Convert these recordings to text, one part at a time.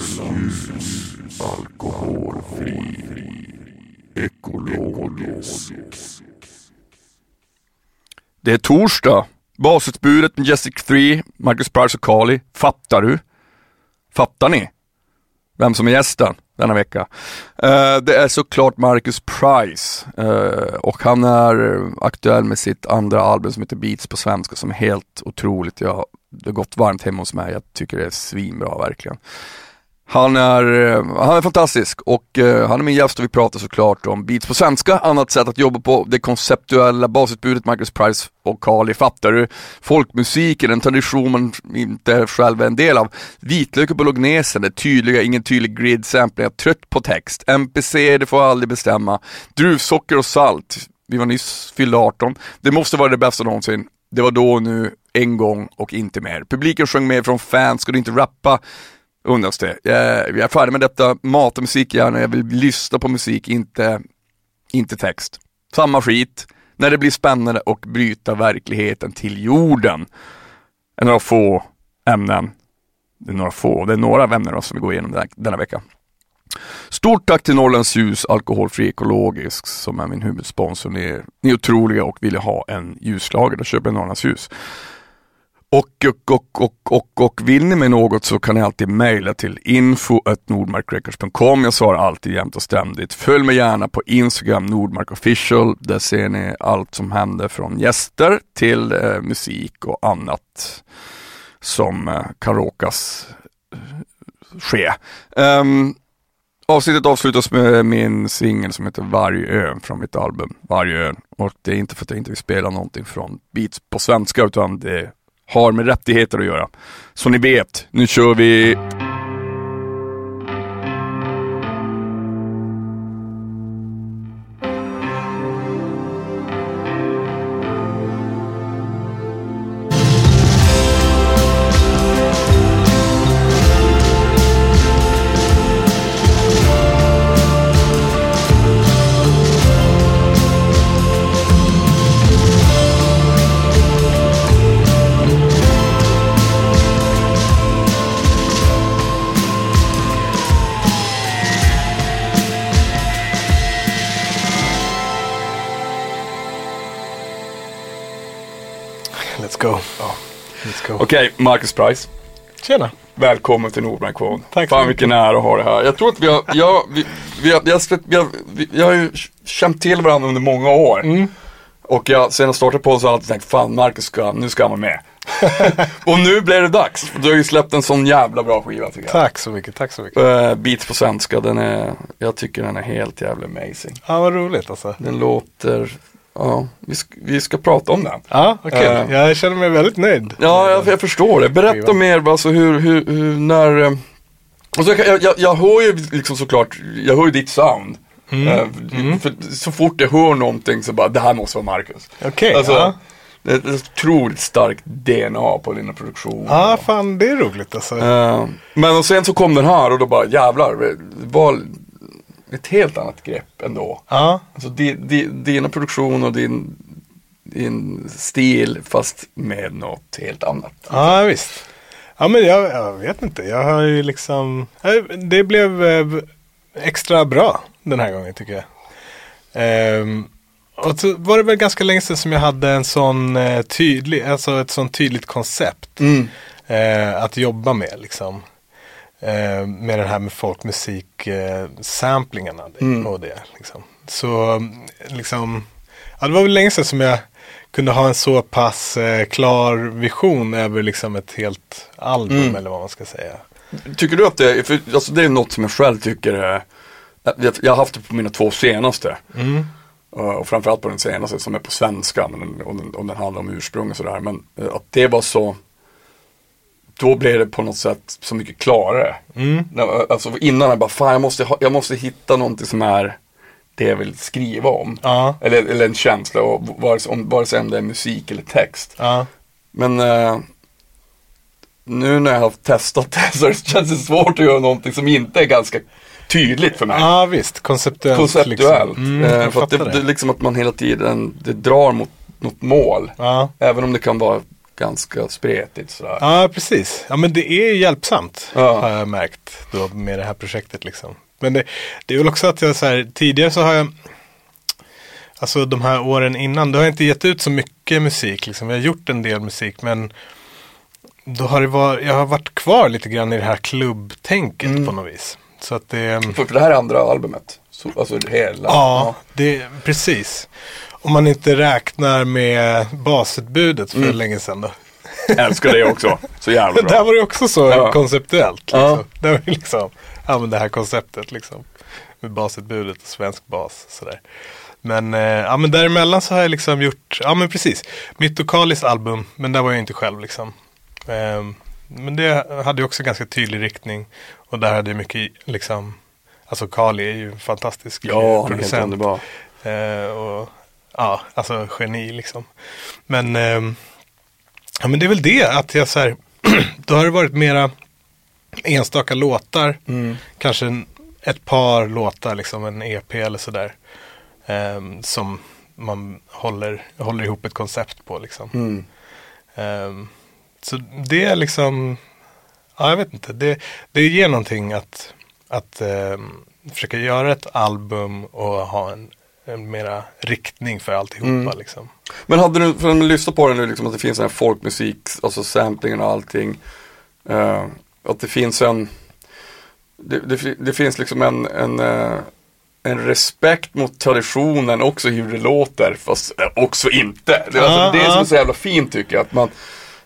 Ljus, alkoholfri, ekologisk. Det är torsdag. Basutbudet med Jessica 3, Marcus Price och Kali. Fattar du? Fattar ni? Vem som är gästen denna vecka? Uh, det är såklart Marcus Price uh, och han är aktuell med sitt andra album som heter Beats på svenska som är helt otroligt. Jag, det har gått varmt hemma hos mig. Jag tycker det är svinbra verkligen. Han är, eh, han är fantastisk och eh, han är min gäst och vi pratar såklart om beats på svenska, annat sätt att jobba på, det konceptuella basutbudet, Marcus Price och Kali, fattar du? Folkmusiken, en tradition man inte själv är en del av. Vitlök och bolognesen, det tydliga, ingen tydlig grid sampling, jag är trött på text. MPC, det får jag aldrig bestämma. Druvsocker och salt, vi var nyss fyllda 18. Det måste vara det bästa någonsin. Det var då och nu, en gång och inte mer. Publiken sjöng med från fans, ska du inte rappa? Undras det. Jag, jag är färdig med detta, mata musik gärna, jag vill lyssna på musik, inte, inte text. Samma skit, när det blir spännande och bryta verkligheten till jorden. Det är några få ämnen. Det är några få, det är några av ämnena som vi går igenom denna, denna vecka. Stort tack till Norrlands Ljus Alkoholfri Ekologisk som är min huvudsponsor. Ni är, ni är otroliga och vill ha en ljuslager, då köper jag Norrlands Ljus. Och, och, och, och, och, och vill ni med något så kan ni alltid mejla till info.nordmarkrecords.com. Jag svarar alltid jämt och ständigt. Följ mig gärna på Instagram, Nordmark official. Där ser ni allt som händer från gäster till eh, musik och annat som eh, kan råkas eh, ske. Um, avsnittet avslutas med min singel som heter Vargön från mitt album Vargön. Och det är inte för att jag inte vill spela någonting från beats på svenska utan det har med rättigheter att göra. Så ni vet, nu kör vi Okej, Marcus Price. Tjena. Välkommen till Nordmarkvån. Tack Fan vilken ära att ha det här. Jag tror att vi har, jag, vi, vi, har, vi, har, vi, har, vi har ju känt till varandra under många år. Mm. Och jag, sen jag startade på så har jag alltid tänkt, fan Marcus ska, nu ska han vara med. och nu blev det dags. Du har ju släppt en sån jävla bra skiva tycker jag. Tack så mycket, tack så mycket. Uh, Beats på svenska, den är, jag tycker den är helt jävla amazing. Ja, vad roligt alltså. Den låter Ja, vi ska, vi ska prata om den. Ja, okej. Okay. Uh, jag känner mig väldigt nöjd. Ja, jag, jag förstår det. Berätta mer, alltså hur, hur, hur när... Alltså, jag, jag, jag hör ju liksom såklart, jag hör ju ditt sound. Mm. Uh, mm. För så fort jag hör någonting så bara, det här måste vara Marcus. Okej, okay, alltså, ja. Det är ett otroligt starkt DNA på dina produktioner. Ja, fan det är roligt alltså. Uh, men och sen så kom den här och då bara jävlar, var, ett helt annat grepp ändå. Ja. Alltså di, di, dina produktioner och din, din stil fast med något helt annat. Ja visst. Ja men jag, jag vet inte. Jag har ju liksom. Det blev eh, extra bra den här gången tycker jag. Ehm, och så var det väl ganska länge sedan som jag hade en sån eh, tydlig, alltså ett sånt tydligt koncept. Mm. Eh, att jobba med liksom. Eh, med den här med folkmusik eh, samplingarna Mm. och det. Liksom. Så liksom, ja, det var väl länge sedan som jag kunde ha en så pass eh, klar vision över liksom ett helt album Mm. eller vad man ska säga. Tycker du att det är, för, alltså det är något som jag själv tycker är, jag, jag har haft det på mina två senaste. Mm. Uh, och framförallt på den senaste som är på svenska men, och, den, och den handlar om ursprung och sådär. Men uh, att det var så, då blev det på något sätt så mycket klarare. Mm. Alltså innan jag bara, fan jag måste, ha, jag måste hitta någonting som är det jag vill skriva om. Ja, Eller, eller en känsla, och vare, om, vare sig om det är musik eller text. ja. Men eh, nu när jag har testat det så känns det svårt att göra någonting som inte är ganska tydligt för mig. ja visst, konceptuellt. Konceptuellt. Liksom. Mm, eh, för att det, det är liksom att man hela tiden, det drar mot något mål. Även om det kan vara ganska spretigt sådär. Ja, precis. Ja, men det är hjälpsamt Ja. har jag märkt då med det här projektet liksom. Men det, det är väl också att jag så här, tidigare så har jag, alltså de här åren innan, då har jag inte gett ut så mycket musik liksom. Jag har gjort en del musik, men då har det varit, jag har varit kvar lite grann i det här klubbtänket Mm. på något vis. Så att det, För, för det här är andra albumet. Så, alltså hela. ja, det, precis. Om man inte räknar med basutbudet för Mm. länge sedan då. Älskar det också. Så jävla Där bra. var det också så Ja. konceptuellt. Liksom. Ja. Där var det liksom, ja men det här konceptet liksom. Med basutbudet och svensk bas. Sådär. Men, eh, ja, men däremellan så har jag liksom gjort, ja men precis. Mitt och Kalis album, men där var jag inte själv liksom. Ehm, men det hade ju också ganska tydlig riktning. Och där hade jag mycket liksom, alltså Kali är ju en fantastisk Ja, han är helt producent. underbar. Eh, och, ja, alltså geni liksom. Men, ehm, ja, men det är väl det att jag så här, då har det varit mera enstaka låtar. Mm. Kanske en, ett par låtar, liksom en EP eller sådär. ehm, som man håller, håller ihop ett koncept på liksom. Mm. Ehm, så det är liksom, ja jag vet inte, det, det ger någonting att, att ehm, försöka göra ett album och ha en, en mera riktning för alltihopa Mm. liksom. Men hade du, för man lyssnar på det nu, liksom, att det finns en folkmusik, alltså samplingen och allting. eh, att det finns en, det, det, det finns liksom en, en, eh, en respekt mot traditionen också hur det låter, fast eh, också inte. Det, är alltså, Ja, det är som är så jävla fint tycker jag, att man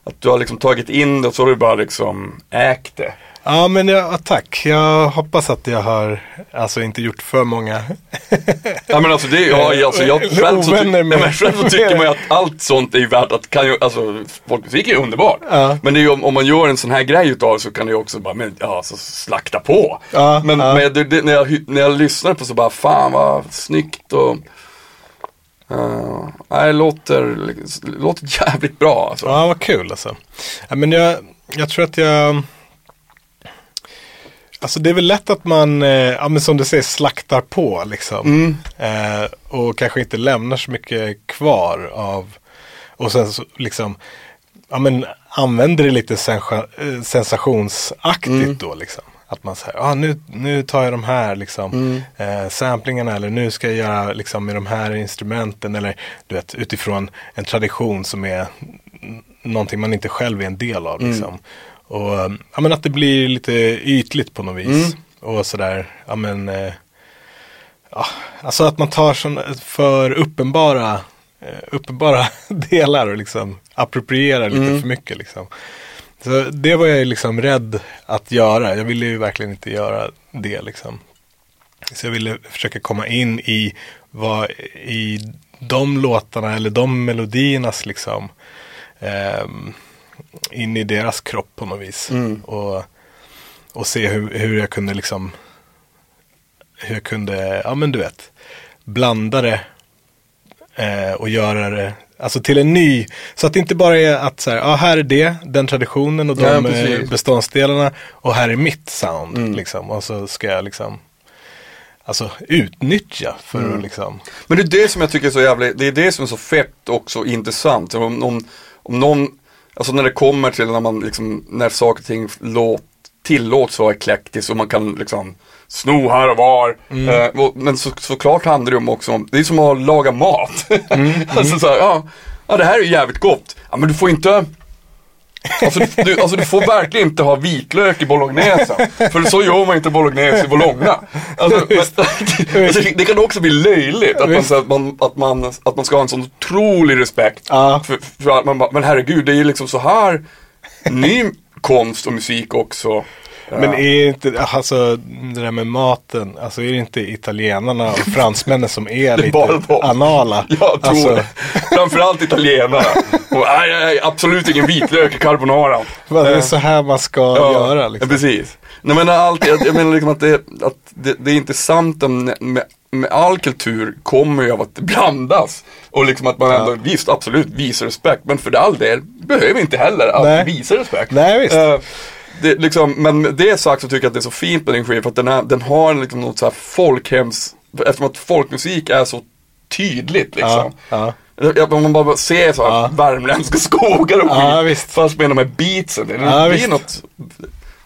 att du har liksom tagit in det och så har du bara liksom ägt det. Ja men ja, tack, jag hoppas att jag har alltså inte gjort för många. Ja men alltså det, ja, alltså jag själv så, ty- ja, med- men själv så tycker man ju att allt sånt är ju värt att, kan ju, alltså folkmusik är ju underbart. Ja. Men det är ju, om, om man gör en sån här grej utav så kan det ju också bara, men, ja, så slakta på. Ja, men ja. men det, det, när, jag, när jag lyssnar på så bara, fan vad snyggt och uh, nej, låter, låter jävligt bra alltså. Ja, vad kul alltså. Ja, men jag, jag tror att jag... Alltså det är väl lätt att man, eh, ja men som du säger, slaktar på liksom. Mm. Eh, och kanske inte lämnar så mycket kvar av, och sen så liksom, ja men använder det lite eh, sensationsaktigt då liksom. Att man säger, ah, nu, nu tar jag de här liksom, eh, samplingarna eller nu ska jag göra liksom med de här instrumenten eller du vet utifrån en tradition som är någonting man inte själv är en del av liksom. Och eh, ja men att det blir lite ytligt på något vis. Och sådär, ja men eh, ja, alltså att man tar sån, för uppenbara, eh, uppenbara delar och liksom approprierar lite för mycket liksom. Så det var jag liksom rädd att göra. Jag ville ju verkligen inte göra det liksom. Så jag ville försöka komma in i vad i de låtarna eller de melodiernas liksom ehm, in i deras kropp på något vis. Mm. Och, och se hur, hur jag kunde liksom hur jag kunde, ja men du vet, blanda det eh, och göra det Alltså till en ny, så att det inte bara är att så här, ja här är det, den traditionen och de Ja, eh, beståndsdelarna och här är mitt sound Mm. liksom. Och så ska jag liksom, alltså utnyttja för Mm. att liksom, Men det är det som jag tycker är så jävligt, det är det som är så fett också intressant. Om, om, om någon, alltså när det kommer till när man liksom, när saker och ting låt, tillåts vara eklektiskt och man kan liksom sno här och var. Eh, och, men så, såklart handlar det om också om, det är som att laga mat. alltså så här, ja, ja det här är ju jävligt gott. Ja men du får inte Alltså du, alltså du får verkligen inte ha vitlök i bolognesen. För så gör man inte bolognese i Bologna. Alltså, men, alltså, det, kan också bli löjligt att man, så att, man, att, man, att man ska ha en sån otrolig respekt. För, för att man bara, men herregud det är ju liksom så här ny konst och musik också. Men är inte, alltså det där med maten, alltså är det inte italienarna och fransmännen som är lite bara anala? Jag tror alltså, det. Framförallt italienarna. Och, nej, nej, absolut ingen vitlök i carbonara. vad det är så här man ska göra liksom. Ja, precis. Nej, men allt, jag, jag menar liksom att, det, att det, det är intressanta med, med, med all kultur kommer ju av att det blandas. Och liksom att man Ja. ändå, visst absolut visar respekt. Men för all del behöver inte heller Nej. alltid visa respekt. Nej, visst. Eh, det, liksom, men med det sagt så tycker jag att det är så fint med din skiva för att den, är, den har liksom något så här folkhems, eftersom att folkmusik är så tydligt liksom. ja, ja. Om man bara ser så här Ja. värmländska skogar och Ja, skit, visst. fast med de här beatsen. Det, Ja, blir visst. något,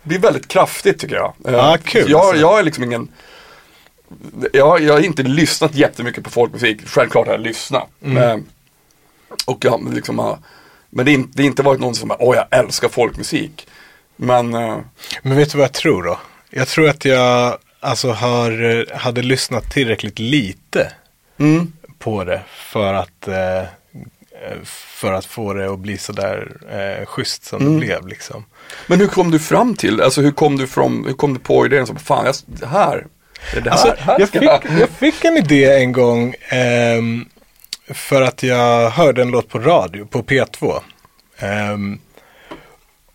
det blir väldigt kraftigt tycker jag. Eh, Ja, kul, Jag, alltså. jag är liksom ingen, jag, jag har inte lyssnat jättemycket på folkmusik, självklart har jag lyssnat. Mm. Eh, och jag liksom men det har inte, det har inte varit någon som bara, åh jag älskar folkmusik. Men, eh, Men vet du vad jag tror då? Jag tror att jag alltså har, eh, hade lyssnat tillräckligt lite mm, på det för att, eh, för att få det att bli sådär eh, schysst som Mm. det blev liksom. men hur kom du fram till, alltså hur kom du, från, hur kom du på idén, så, fan jag, det här, det här, Alltså, här jag, fick, jag. fick en idé en gång ehm, för att jag hörde en låt på radio på P2. Ehm,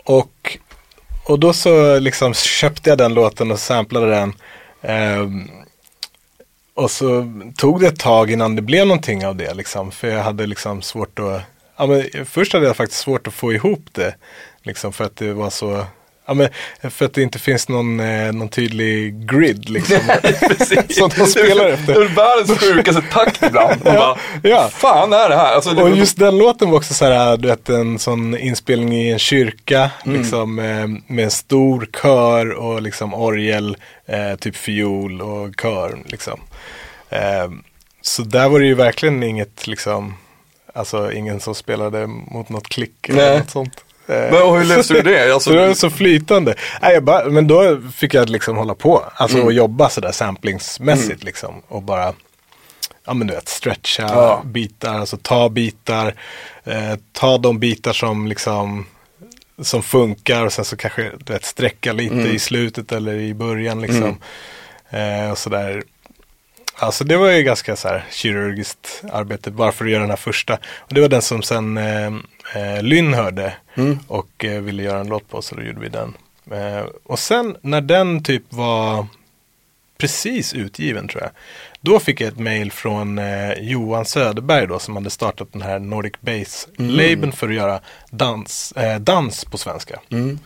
och, och då så liksom köpte jag den låten och samplade den. Eh, och så tog det ett tag innan det blev någonting av det. Liksom, för jag hade liksom svårt att... Ja, men först hade jag faktiskt svårt att få ihop det. Liksom, för att det var så... Ja, men för att det inte finns någon, eh, någon tydlig grid liksom. Som de spelar efter. Det är världens sjukaste takt ibland. Man Ja, bara, ja. fan är det här? Alltså, det, Och just den låten var också så här, du vet en sån inspelning i en kyrka. Mm. Liksom eh, med en stor kör och liksom orgel, eh, typ fiol och kör liksom. Eh, så där var det ju verkligen inget liksom, alltså ingen som spelade mot något klick eller Nej. något sånt. Eh, Men och hur löste du det? Alltså, så det var så flytande. Nej, jag bara, men då fick jag liksom hålla på. Alltså Mm. och jobba sådär samplingsmässigt liksom. Och bara, ja men du vet, stretcha Ja. bitar, alltså ta bitar. Eh, ta de bitar som liksom som funkar och sen så kanske du vet, sträcka lite Mm. i slutet eller i början liksom. Eh, och sådär. Alltså det var ju ganska så här kirurgiskt arbete bara för att göra den här första. Och det var den som sen eh, eh, Lynn hörde Mm. och eh, ville göra en låt på så då gjorde vi den. Eh, och sen när den typ var precis utgiven tror jag. Då fick jag ett mail från eh, Johan Söderberg då som hade startat den här Nordic Base-labeln för att göra dans, eh, dans på svenska. Mm.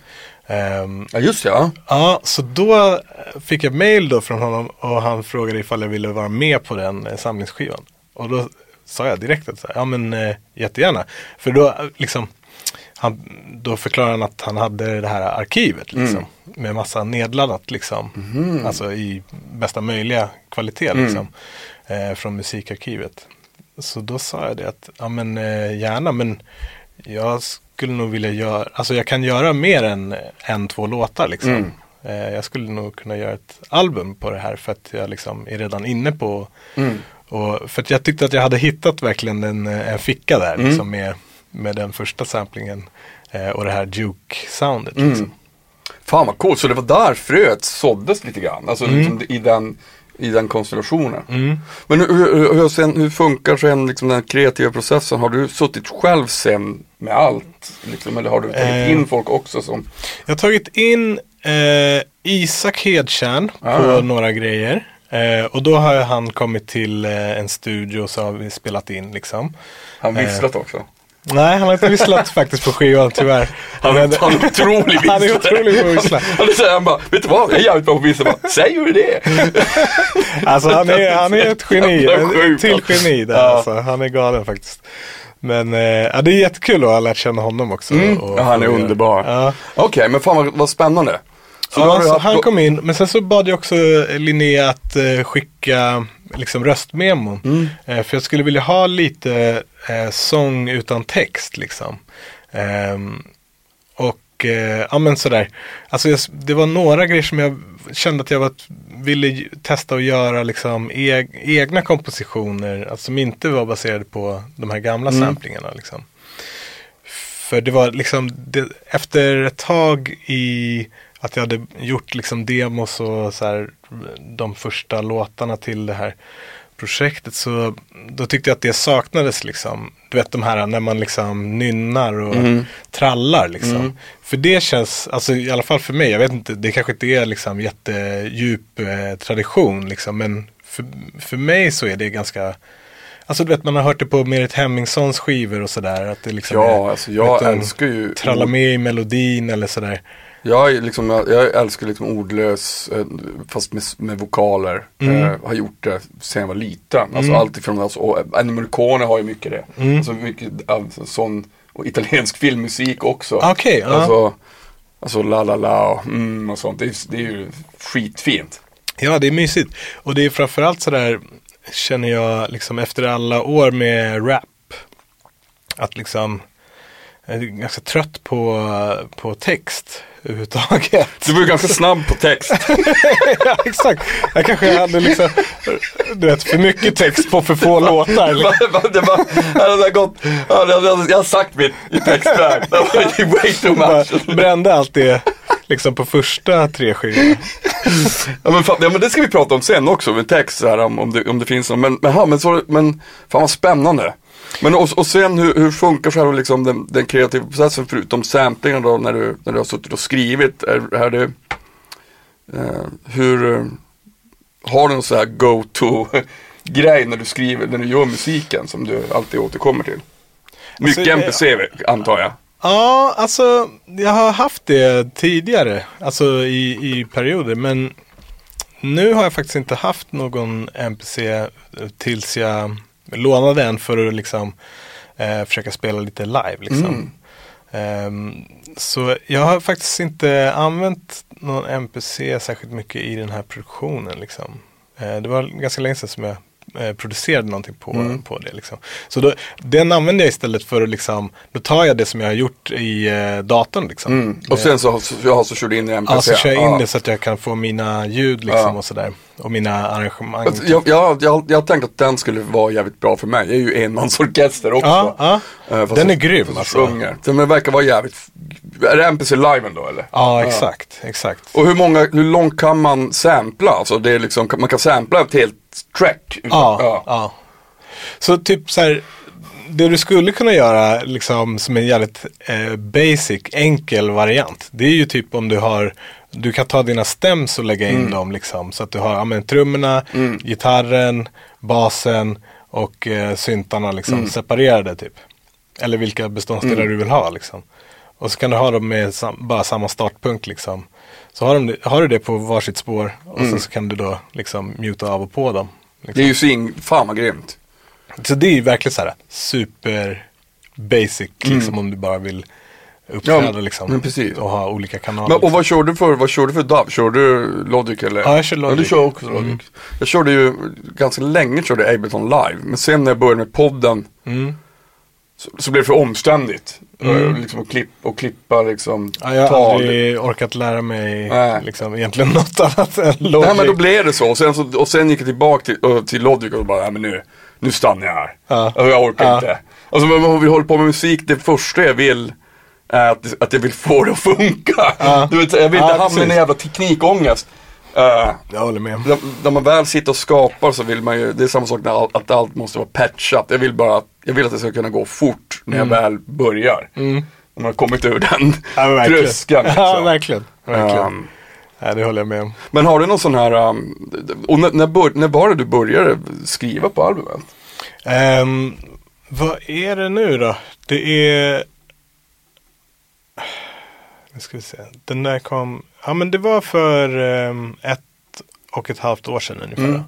Ehm, Ja just ja. Ja, så då fick jag mail då från honom och han frågade ifall jag ville vara med på den eh, samlingsskivan. Och då sa jag direkt att ja men eh, jättegärna. För då eh, liksom, han, då förklarade han att han hade det här arkivet liksom. Med massa nedladdat liksom. Alltså i bästa möjliga kvalitet liksom. Eh, från musikarkivet. Så då sa jag det att, ja men eh, gärna men jag skulle nog vilja göra, alltså jag kan göra mer än en, två låtar liksom. Mm. Eh, jag skulle nog kunna göra ett album på det här för att jag liksom är redan inne på Mm. och för att jag tyckte att jag hade hittat verkligen en, en ficka där Mm. liksom med, med den första samplingen eh, och det här Duke-soundet. Mm. Liksom. Fan vad coolt, så det var där fröet såddes lite grann. Alltså liksom i, den, i den konstellationen. Mm. Men hur, hur, hur, sen, hur funkar sen liksom den kreativa processen? Har du suttit själv sen med allt? Liksom, eller har du tagit Eh. in folk också som Jag har tagit in eh, Isak Hedtjärn Ah, på några grejer. Eh, och då har han kommit till eh, en studio och så har vi spelat in liksom. han Eh. visslat också? Nej, han har inte visslat faktiskt på skivan tyvärr. Han, Men- han är otrolig visslare. Han är otrolig på att vissla. Han, han säger han bara, vet du vad? Jag är jävligt bra på att vissla. Säger du det? Alltså han är, han är ett geni, ett till alltså. geni där Ja. alltså. Han är galen faktiskt. Men eh, ja, det är jättekul att ha lärt känna honom också. Mm. Och- Ja, han är och- underbar. Ja. Okej, men fan vad, vad spännande. Så ja, så haft- han kom in, men sen så bad jag också Linnea att eh, skicka liksom röstmemon. Mm. Eh, för jag skulle vilja ha lite eh, sång utan text liksom. Ehm, och eh, ja men sådär. Alltså jag, det var några grejer som jag kände att jag var, ville testa att göra liksom eg, egna kompositioner. Alltså som inte var baserade på de här gamla Mm. samplingarna liksom. För det var liksom, det, efter ett tag i att jag hade gjort liksom demos och så här, de första låtarna till det här projektet så då tyckte jag att det saknades liksom. Du vet de här när man liksom nynnar och Mm. trallar liksom. Mm. För det känns, alltså i alla fall för mig, jag vet inte, det kanske inte är liksom jättedjup eh, tradition liksom. Men för, för mig så är det ganska Alltså du vet man har hört det på Merit Hemmingssons skivor och sådär. Att det liksom Ja, är, alltså jag älskar ju... Tralla med i melodin eller sådär. Jag, liksom, jag, jag älskar liksom ordlös, eh, fast med, med vokaler. Mm. Eh, har gjort det sen jag var liten. Alltså allt ifrån, alltså, Ennio Morricone har ju mycket det. Mm. Alltså mycket alltså, sån, och italiensk filmmusik också. Okej, ja. Alltså, alltså la la la och, mm, och sånt. Det är, det är ju skitfint. Ja, det är mysigt. Och det är framförallt sådär, känner jag, liksom efter alla år med rap, att liksom, jag är ganska trött på, på text överhuvudtaget. Du var ju ganska snabb på text. ja, exakt. Jag kanske hade liksom, du vet, för mycket text på för få låtar. det var, det jag har sagt mitt i textväg. Det var ju way too much. brände allt det liksom på första tre skivorna. Ja men, fan, ja men det ska vi prata om sen också med text så här, om, om, det, om det finns någon. Men, men, men, så, men fan vad spännande. Men och, och sen hur, hur funkar här, liksom, den, den kreativa processen förutom samplingen då när du, när du har suttit och skrivit? Är, är det, eh, hur, eh, har du någon så här go-to grej när du skriver, när du gör musiken som du alltid återkommer till? Mycket Alltså, MPC antar jag. Ja, alltså jag har haft det tidigare, alltså i, i perioder, men nu har jag faktiskt inte haft någon NPC tills jag lånade en för att liksom eh, försöka spela lite live. Liksom. Ehm, så jag har faktiskt inte använt någon NPC särskilt mycket i den här produktionen. Liksom. Eh, det var ganska länge sedan som jag producerade någonting på, Mm. på det. Liksom. Så då, den använder jag istället för att liksom, då tar jag det som jag har gjort i eh, datorn. Liksom. Mm. Och sen så, så, jag så kört in i MPC. Ja, så kör jag in Ja. det så att jag kan få mina ljud liksom Ja. och sådär. Och mina arrangemang. Alltså, Jag, jag, jag, jag har tänkt att den skulle vara jävligt bra för mig. Jag är ju enmansorkester också. Ja. Eh, Den är grym, alltså. sjunger. Den verkar vara jävligt, är det NPC liven då eller? ja, exakt. exakt. Och hur, många, hur långt kan man sampla? Alltså det är liksom, man kan sampla ett helt track? utan- Ja, ja. Så typ så här, det du skulle kunna göra liksom som en jävligt eh, basic, enkel variant. Det är ju typ om du har, du kan ta dina stäms och lägga in dem liksom. Så att du har ja, men, trummorna, gitarren, basen och eh, syntarna liksom separerade typ. Eller vilka beståndsdelar du vill ha liksom. Och så kan du ha dem med sam- bara samma startpunkt liksom. Så har, de, har du det på varsitt spår och sen så kan du då liksom muta av och på dem. Liksom. Det är ju sving, fan vad grymt. Så det är ju verkligen så här super basic liksom om du bara vill uppträda Mm. Ja, liksom. Och ha olika kanaler. Men, och vad kör du för, vad kör du för DAV? Kör du Logic eller? Ja, jag kör Ja, Logic. du kör också Logic. Jag körde ju, ganska länge körde Ableton live. Men sen när jag började med podden Mm. Så, så blev det för omständigt. Mm. Liksom att klipp, och klippa liksom Ja, jag har tal. aldrig orkat lära mig Nej. liksom, egentligen något annat än Logic. Nej men då blev det så. Och sen, så, och sen gick jag tillbaka till, till Logic och bara, nej men nu, nu stannar jag här. Ja. Jag orkar Ja. inte. Alltså vi håller på med musik, det första jag vill är att, att jag vill få det att funka. Ja. Du vet, jag vill inte Ja, hamna i en precis. jävla teknikångest. Uh, Jag håller med. när, när man väl sitter och skapar så vill man ju, det är samma sak när all, att allt måste vara patchat. Jag vill bara, jag vill att det ska kunna gå fort när jag väl börjar. Mm. När man har kommit ur den Ja, tröskeln. Liksom. Ja, verkligen. verkligen. Um, Ja, det håller jag med om. men har du någon sån här, um, och när, när, bör, när var det du började skriva på albumet? Ehm, vad är det nu då? Det är... Nu ska vi se. Den där kom... Ja men det var för ehm, ett och ett halvt år sedan ungefär. Mm.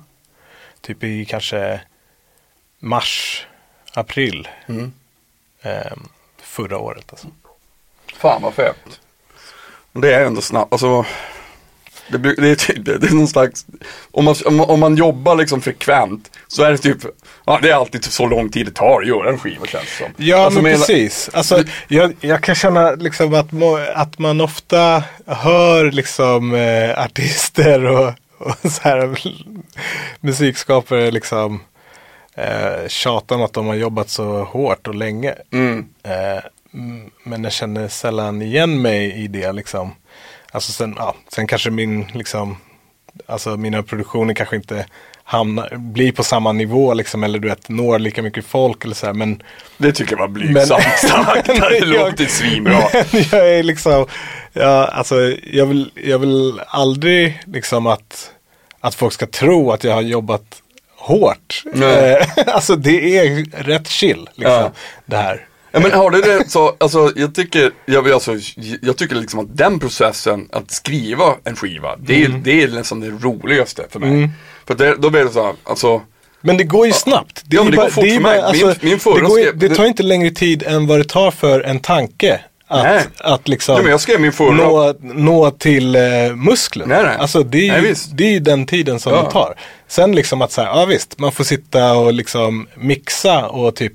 Typ i kanske mars, april Mm. ehm, förra året. Alltså. Fan vad fett. Det är ändå snabbt, alltså det, det, är typ, det är någon slags, om man, om, man- om man jobbar liksom frekvent så är det typ, ja det är alltid så lång tid det tar att göra en skiva känns det som. Ja Alltså, men precis. Alltså, jag, jag kan känna liksom att, att man ofta hör liksom eh, artister och, och så här, musikskapare liksom eh, tjata om att de har jobbat så hårt och länge. Mm. Eh, men jag känner sällan igen mig i det liksom. Alltså sen, ja, sen kanske min liksom, alltså mina produktioner kanske inte hamnar, blir på samma nivå liksom, eller du vet, når lika mycket folk eller så här, men Det tycker jag var blygsamt starkt, det jag- låter svinbra. jag är liksom, ja, alltså, jag, vill, jag vill aldrig liksom att, att folk ska tro att jag har jobbat hårt. Eh, alltså det är rätt chill, liksom, Ja. det här. Ja men har du det så, alltså jag tycker, jag, alltså, jag tycker liksom att den processen att skriva en skiva, det är, Mm. det är nästan det roligaste för mig. För det, då blir det så här, alltså, Men det går ju snabbt. Ja, är men det bara- går fort är för mig. bara- Min- min förra det, går, skrev- det tar inte längre tid än vad det tar för en tanke. Nej. Att, att liksom ja, men jag skrev min förra, nå, nå till eh, musklen. Nej, nej. Alltså det är, Nej, ju, det är ju den tiden som Ja. det tar. Sen liksom att säga, ja visst, man får sitta och liksom mixa och typ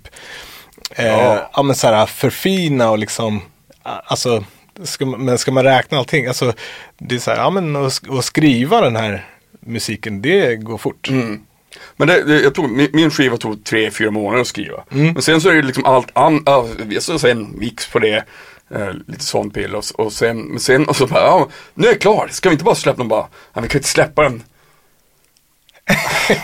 eh, Ja. ja. men så här, förfina och liksom, alltså, ska man, men ska man räkna allting, alltså det är så här, ja men att sk- att skriva den här musiken, det går fort. Mm. Men det, det, jag tog, min, min skiva tog tre, fyra månader att skriva. Mm. Men sen så är det liksom allt annat, så sen mix på det, eh, lite sånt pill och, och sen, men sen och så bara, ja, nu är jag klar, ska vi inte bara släppa den bara, ja, vi kan inte släppa den.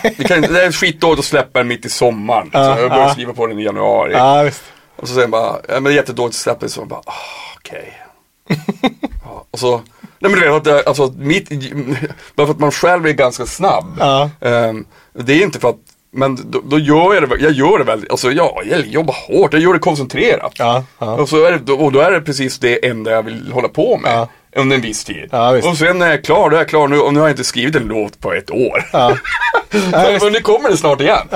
vi kan, inte- det är skitdåligt att släppa den mitt i sommaren. Liksom. Ja, jag började ja. skriva på den i januari. Ja, visst. Och så sen bara, ja men det är jättedåligt att släppa det så bara, ah, okej. ja, och så, nej men du vet att alltså mitt, bara för att man själv är ganska snabb. Ja. Ehm, det är inte för att, men då, då gör jag det, jag gör det väldigt, alltså ja, jag jobbar hårt, jag gör det koncentrerat. Ja, ja. Och, så är det, och då är det precis det enda jag vill hålla på med. Under en viss tid. Och sen när jag är klar, då är jag klar nu och nu har jag inte skrivit en låt på ett år. Ja. men, nu kommer det snart igen.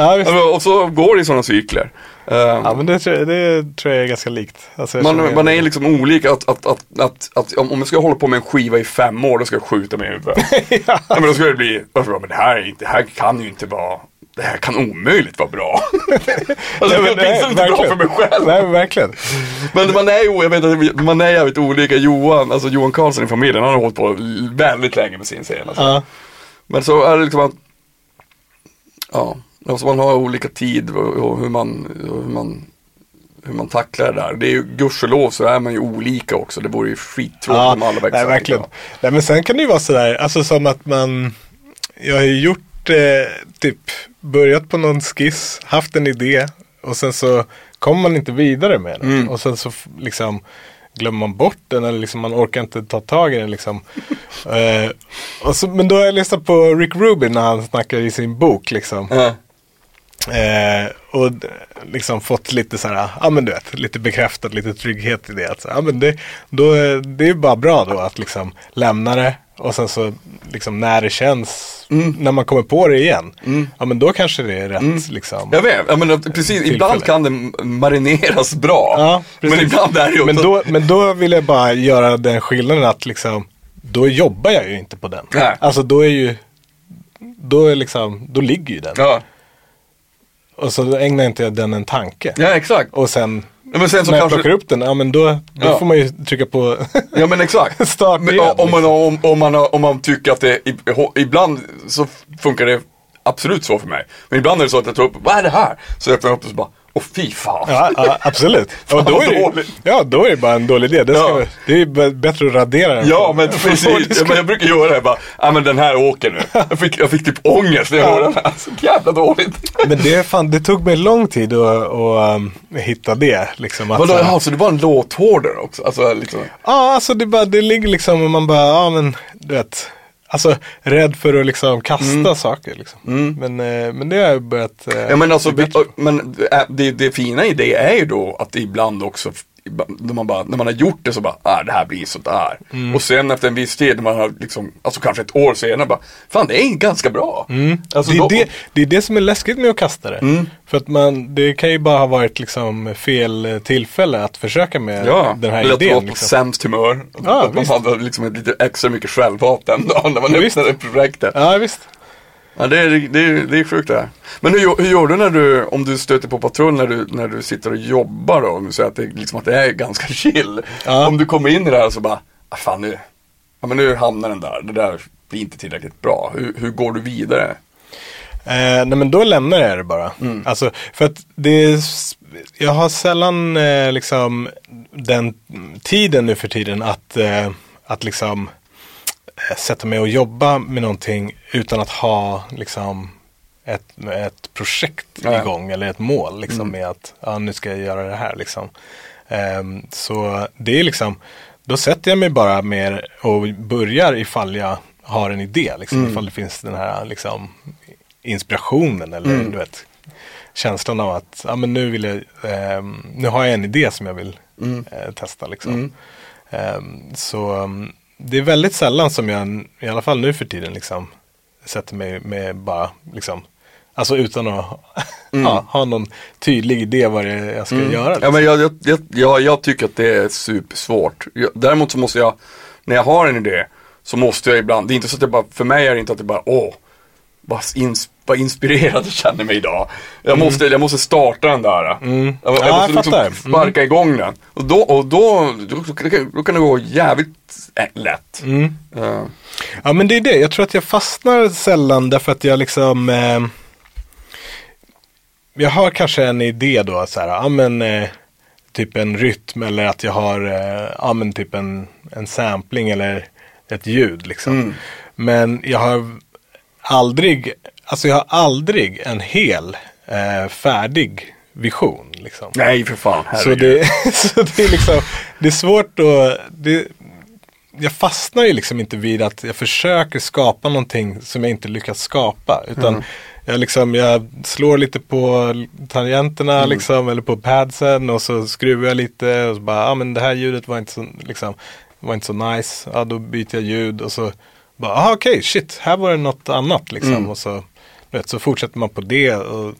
Och så går det i sådana cykler. Ehm, Ja men det tror jag, det tror jag är ganska likt. Alltså, man, igen man är liksom olika, att, att, att, att, att om jag ska hålla på med en skiva i fem år, då ska jag skjuta mig i huvudet. ja. men då ska det bli, varför men det här, är inte, det här kan ju inte vara, det här kan omöjligt vara bra. alltså, Nej, jag nej, inte bra för mig själv. Nej men verkligen. Men man är ju, jag vet att man är jävligt olika. Johan, alltså Johan Karlsson i familjen, han har hållit på väldigt länge med sin scen. Alltså. Ja. Men så är det liksom att, ja, alltså man har olika tid och, hur man, hur man hur man tacklar det där. Det är ju gudskelov så är man ju olika också. Det vore ju skittråkigt Ja, om alla var nej, verkligen. Nej, men sen kan det ju vara sådär, alltså som att man, jag har ju gjort eh, typ, börjat på någon skiss, haft en idé och sen så kommer man inte vidare med den. Mm. Och sen så liksom glömmer man bort den eller liksom man orkar inte ta tag i den liksom. och så, men då har jag lyssnat på Rick Rubin när han snackar i sin bok liksom. Ja. Eh, och liksom fått lite så här, ja men du vet, lite bekräftat, lite trygghet i det. Att, ja, men det, då, är- det är bara bra då att liksom lämna det och sen så liksom när det känns, Mm. när man kommer på det igen, ja men då kanske det är rätt liksom. Jag vet, ja, men precis, ibland kan det marineras bra. Ja, men ibland är det ju Men då, men då vill jag bara göra den skillnaden att liksom, då jobbar jag ju inte på den. Nej. Alltså då är ju, då är liksom, då ligger ju den. Ja, Och så ägnar inte jag den en tanke. ja exakt. Och sen Ja, men sen så när jag kanske, plockar upp den, ja men då, då Ja. får man ju trycka på ja men exakt. start Men, igen. om, man, liksom. om, om, man, om man tycker att det, ibland så funkar det absolut så för mig. Men ibland är det så att jag tar upp, vad är det här? Så öppnar jag upp och så bara, åh fy fan. Ja, ja absolut. Fan, Och då är det, ja, då är det bara en dålig idé. Det, Ja. det är bättre att radera den. Ja men precis, ska- men jag brukar göra det bara, ja men den här åker nu. Jag fick, jag fick typ ångest när jag hörde den här, så jävla dåligt. Men det, fan, det tog mig lång tid att, att um, hitta det. Liksom, att, Vadå, jaha, så det var en låthårdare också? Alltså liksom, Ja, alltså det, bara, det ligger liksom och man bara, ja men du vet. Alltså rädd för att liksom kasta saker liksom. Men, eh, men det har jag börjat. eh, Mm. ja men alltså, men äh, det, det fina i det är ju då att det ibland också när man, bara, när man har gjort det så bara, ah, det här blir sådär. Mm. Och sen efter en viss tid, när man har liksom, alltså kanske ett år senare bara, fan det är ganska bra. Alltså, det, är då- det, det är det som är läskigt med att kasta det. Mm. För att man, det kan ju bara ha varit liksom fel eh, tillfälle att försöka med Ja, den här eller att idén. vara på Liksom. sämst humör. Ja, att man visst. hade liksom lite extra mycket självhat den dagen när man Ja, visst. öppnade projektet. Ja, visst. Ja, det, är, det, är, det är sjukt det här. Men hur, hur gör du när du, om du stöter på patrull när du, när du sitter och jobbar då? Om du säger att det, liksom att det är ganska chill. Ja. Om du kommer in i det här så bara, ah, fan nu, ja, men nu hamnar den där, det där blir inte tillräckligt bra. Hur, hur går du vidare? Eh, nej men då lämnar jag det bara. Mm. Alltså, för att det är, jag har sällan eh, liksom den tiden nu för tiden att, eh, att liksom sätta mig och jobba med någonting utan att ha liksom ett, ett projekt Ja. igång eller ett mål liksom Mm. med att ja, nu ska jag göra det här liksom. Ehm, så det är liksom, då sätter jag mig bara mer och börjar ifall jag har en idé, liksom, Mm. ifall det finns den här liksom, inspirationen eller Mm. du vet. känslan av att ja, men nu, vill jag, ehm, nu har jag en idé som jag vill Mm. eh, testa. Liksom. Ehm, så um, det är väldigt sällan som jag, i alla fall nu för tiden, liksom, sätter mig med bara, liksom, alltså utan att ja, ha någon tydlig idé vad det är jag ska göra. Mm. Ja, men jag, jag, jag, jag, jag tycker att det är supersvårt. Jag, däremot så måste jag, när jag har en idé, så måste jag ibland, det är inte så att jag bara, för mig är det inte att det bara, åh, vad, ins, vad inspirerad jag känner mig idag. Jag, måste, jag måste starta den där. Jag, jag Mm. Ja, jag måste liksom fattar. Mm. sparka igång den. Och då, och då, då, kan- det gå jävligt äh, lätt. Mm. Eh, Ja men det är det, jag tror att jag fastnar sällan därför att jag liksom eh, Jag har kanske en idé då så här, ja men eh, Typ en rytm eller att jag har eh, ja men typ en, en sampling eller ett ljud liksom. Mm. Men jag har aldrig, alltså jag har aldrig en hel eh, färdig vision liksom. nej för fan, Så herregud. det, så det är liksom, det är svårt att, det, jag fastnar ju liksom inte vid att jag försöker skapa någonting som jag inte lyckats skapa. Utan jag, liksom, jag slår lite på tangenterna liksom, eller på padsen och så skruvar jag lite och så bara, ja ah, men det här ljudet var inte så, liksom, var inte så nice. Ja då byter jag ljud och så bara, ah, okej, shit, här var det något annat liksom. Och så, vet, så fortsätter man på det. Och,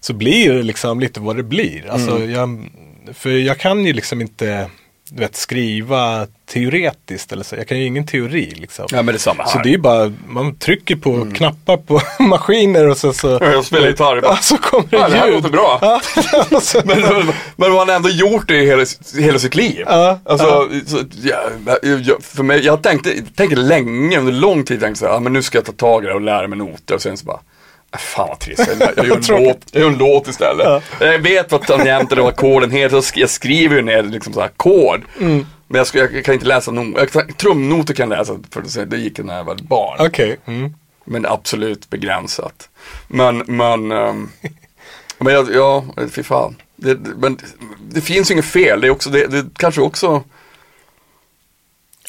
så blir det liksom lite vad det blir. Alltså jag, för jag kan ju liksom inte du vet, skriva teoretiskt. Eller så. Jag kan ju ingen teori liksom. Ja men det är samma här. Så det är ju bara, man trycker på knappar på maskiner och så, så, Jag spelar gitarr ja, så kommer det Ja, det här ljud. låter bra. Ja, så, Men, men, men man har ändå gjort det i hela, hela sitt liv. Ja, alltså, Så, ja, jag, för mig, jag tänkte, tänkte länge, under lång tid, tänkte så här, ah, men nu ska jag ta tag i det och lära mig noter. Och sen så bara, fan vad trist, jag, gör en låt, jag gör en låt istället. Jag vet vad tangenter och ackorden heter, så jag skriver ju ner liksom så här ackord. Mm. Men jag, ska, jag kan inte läsa noter, trumnoter kan jag läsa, för det, det gick när jag var barn. Okej. Mm. Men absolut begränsat. Men, men, um, men jag, ja, fy fan. Det, men det finns ju inget fel, det är också, det, det kanske också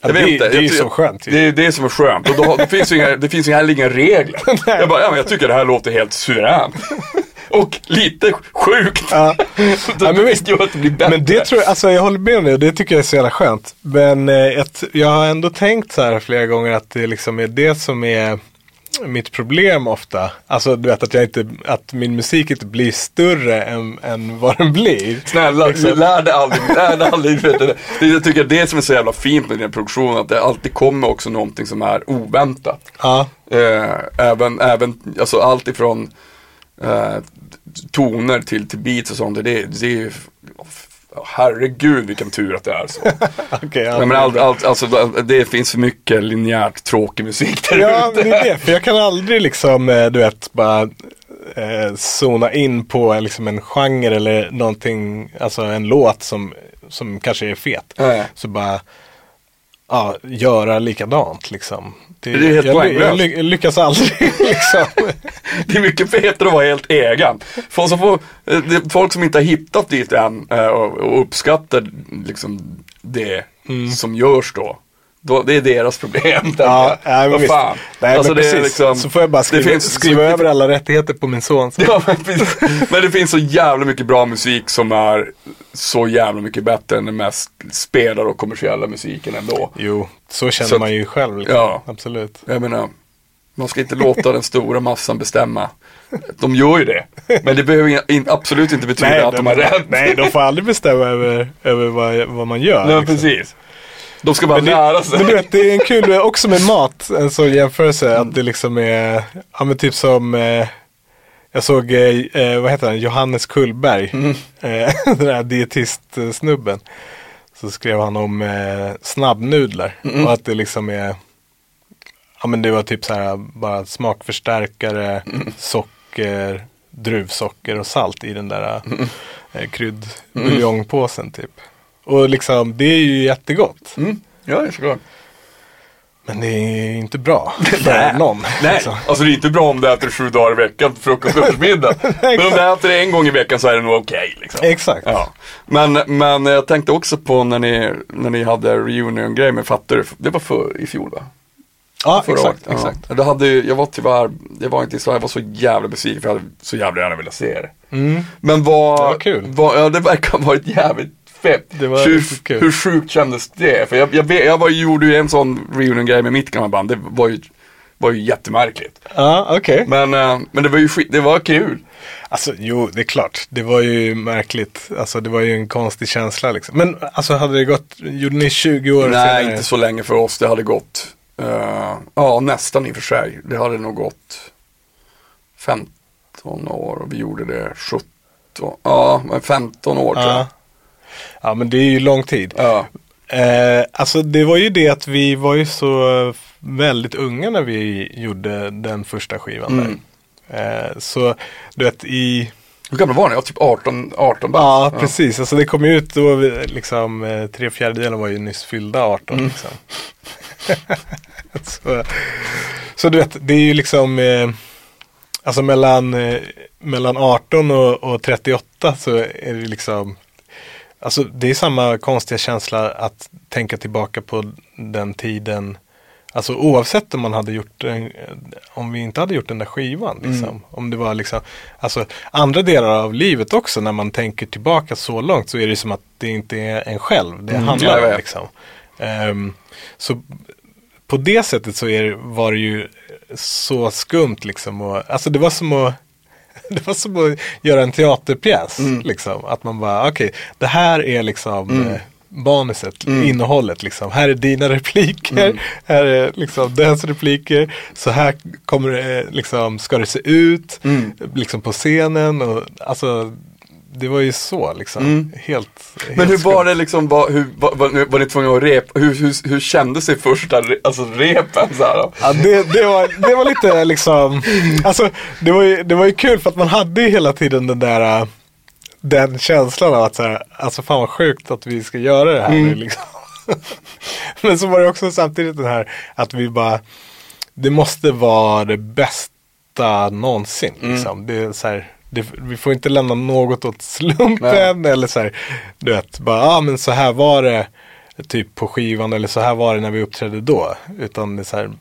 Ja, jag det, vet inte. det är Jag ju så skönt. Det är det som är skönt. Och då, det finns ju inga, det finns heller inga regler. jag bara, ja men jag tycker det här låter helt suveränt. Och lite sjukt. Ja. det Ja, men visst. gör att det blir bättre. Men det tror jag, alltså jag håller med om det och det tycker jag är så jävla skönt. Men eh, ett, jag har ändå tänkt så här flera gånger att det liksom är det som är mitt problem ofta. Alltså du vet att, jag inte, att min musik inte blir större än, än vad den blir. Snälla, Liksom. lär dig aldrig, lär dig aldrig. Det, jag tycker det som är så jävla fint med din produktion, att det alltid kommer också någonting som är oväntat. Ja, Eh, även, även, alltså allt ifrån eh, toner till, till beats och sånt. Det, det är herregud vilken tur att det är så. ja, Nej, men allt, allt, alltså, det finns för mycket linjärt tråkig musik där Ja, ute. men det är det. För jag kan aldrig liksom, eh, du vet, bara eh, zona in på liksom en genre eller någonting, alltså en låt som, som kanske är fet. Nej. Så bara, ja, göra likadant liksom. Det, Det är helt jag, jag ly- lyckas aldrig liksom. Det är mycket fetare att vara helt egen. Folk som, får, folk som inte har hittat dit än eh, och, och uppskattar liksom det som görs då. Då. Det är deras problem. Ja, nej, Vad fan. Nej, Alltså, det liksom- så får jag bara skriva, finns så skriva mycket- över alla rättigheter på min son. Så. Ja, men, men det finns så jävla mycket bra musik som är så jävla mycket bättre än den mest spelade och kommersiella musiken ändå. Jo, så känner Så man ju själv. Liksom. Ja. Absolut. Jag menar, man ska inte låta den stora massan bestämma. De gör ju det. Men det behöver in, absolut inte betyda att de har rätt. nej, de får aldrig bestämma över, över vad, vad man gör. Nej, liksom. precis. De ska bara Men, lära det, sig. men du vet, det är en kul också med mat, en sån jämförelse. Att det liksom är, ja men typ som, eh, jag såg, eh, eh, vad heter han, Johannes Kullberg. Eh, den här dietist-snubben. Så skrev han om eh, snabbnudlar. Och att det liksom är, ja men det var typ så här bara smakförstärkare, socker, druvsocker och salt i den där eh, kryddbuljongpåsen typ. Och liksom, det är ju jättegott. Mm. Ja, det är såklart. Men det är inte bra för någon. Nej, Alltså. alltså det är inte bra om du äter sju dagar i veckan, frukost och middag. Men om du äter det en gång i veckan så är det nog okej. liksom. Exakt. Ja. Men, men jag tänkte också på när ni, när ni hade reunion-grej med Fattar Det var för i fjol va? Ja, förra exakt, året. exakt. Ja. Det hade, jag var tyvärr, jag var inte i Sverige, jag var så jävla besviken för jag hade så jävla gärna velat se det. Mm. Men vad, Det var kul. Vad, ja det verkar ha varit jävligt fett. Det var hur, hur sjukt kändes det? För jag, jag, vet, jag var, gjorde ju en sån reunion-grej med mitt gamla band, det var ju, var ju jättemärkligt. Ja, okej. Men, eh, men det var ju skit, det var kul. Alltså jo, det är klart. Det var ju märkligt. Alltså det var ju en konstig känsla liksom. Men alltså hade det gått, gjorde ni 20 år Nej, senare? inte så länge för oss. Det hade gått, eh, ja nästan i och för sig. Det hade nog gått 15 år och vi gjorde det 17, ja men 15 år tror jag. Ja. ja, men det är ju lång tid. Ja. Eh, alltså det var ju det att vi var ju så väldigt unga när vi gjorde den första skivan Mm. där. Eh, så du vet i Hur gamla var ni? Ja, typ 18, 18 bast. Ja, precis. Alltså det kom ut då, liksom, eh, tre fjärdedelar var ju nyss fyllda 18. Mm. Liksom. så, så du vet, det är ju liksom, eh, alltså mellan, eh, mellan 18 och, och 38 så är det liksom, alltså det är samma konstiga känsla att tänka tillbaka på den tiden. Alltså oavsett om man hade gjort en, om vi inte hade gjort den där skivan. Liksom. Mm. Om det var liksom, alltså andra delar av livet också när man tänker tillbaka så långt så är det som att det inte är en själv. Det Mm, handlar om liksom. Ehm, så på det sättet så är, var det ju så skumt liksom. Och, alltså det var som att det var som att göra en teaterpjäs. Mm. Liksom. Att man bara, okej, det här är liksom Mm. eh, manuset, Mm. innehållet. Liksom. Här är dina repliker, Mm. här är liksom dens repliker. Så här kommer det, eh, liksom, ska det se ut Mm. liksom på scenen. Och, alltså, det var ju så liksom. Mm. Helt, Men helt hur var skumt. det liksom, var, hur, var, var, var ni tvungna att repa, hur, hur, hur kändes det första re, alltså repen så här? Ja, det, det, var, det var lite liksom, alltså det var, ju, det var ju kul för att man hade ju hela tiden den där, äh, den känslan av att så här, alltså fan vad sjukt att vi ska göra det här Mm. nu liksom. Men så var det också samtidigt den här att vi bara, det måste vara det bästa någonsin Mm. liksom. Det är så här, det, vi får inte lämna något åt slumpen eller så här, du vet, bara, ja ah, men så här var det typ på skivan eller så här var det när vi uppträdde då. Utan det är så här,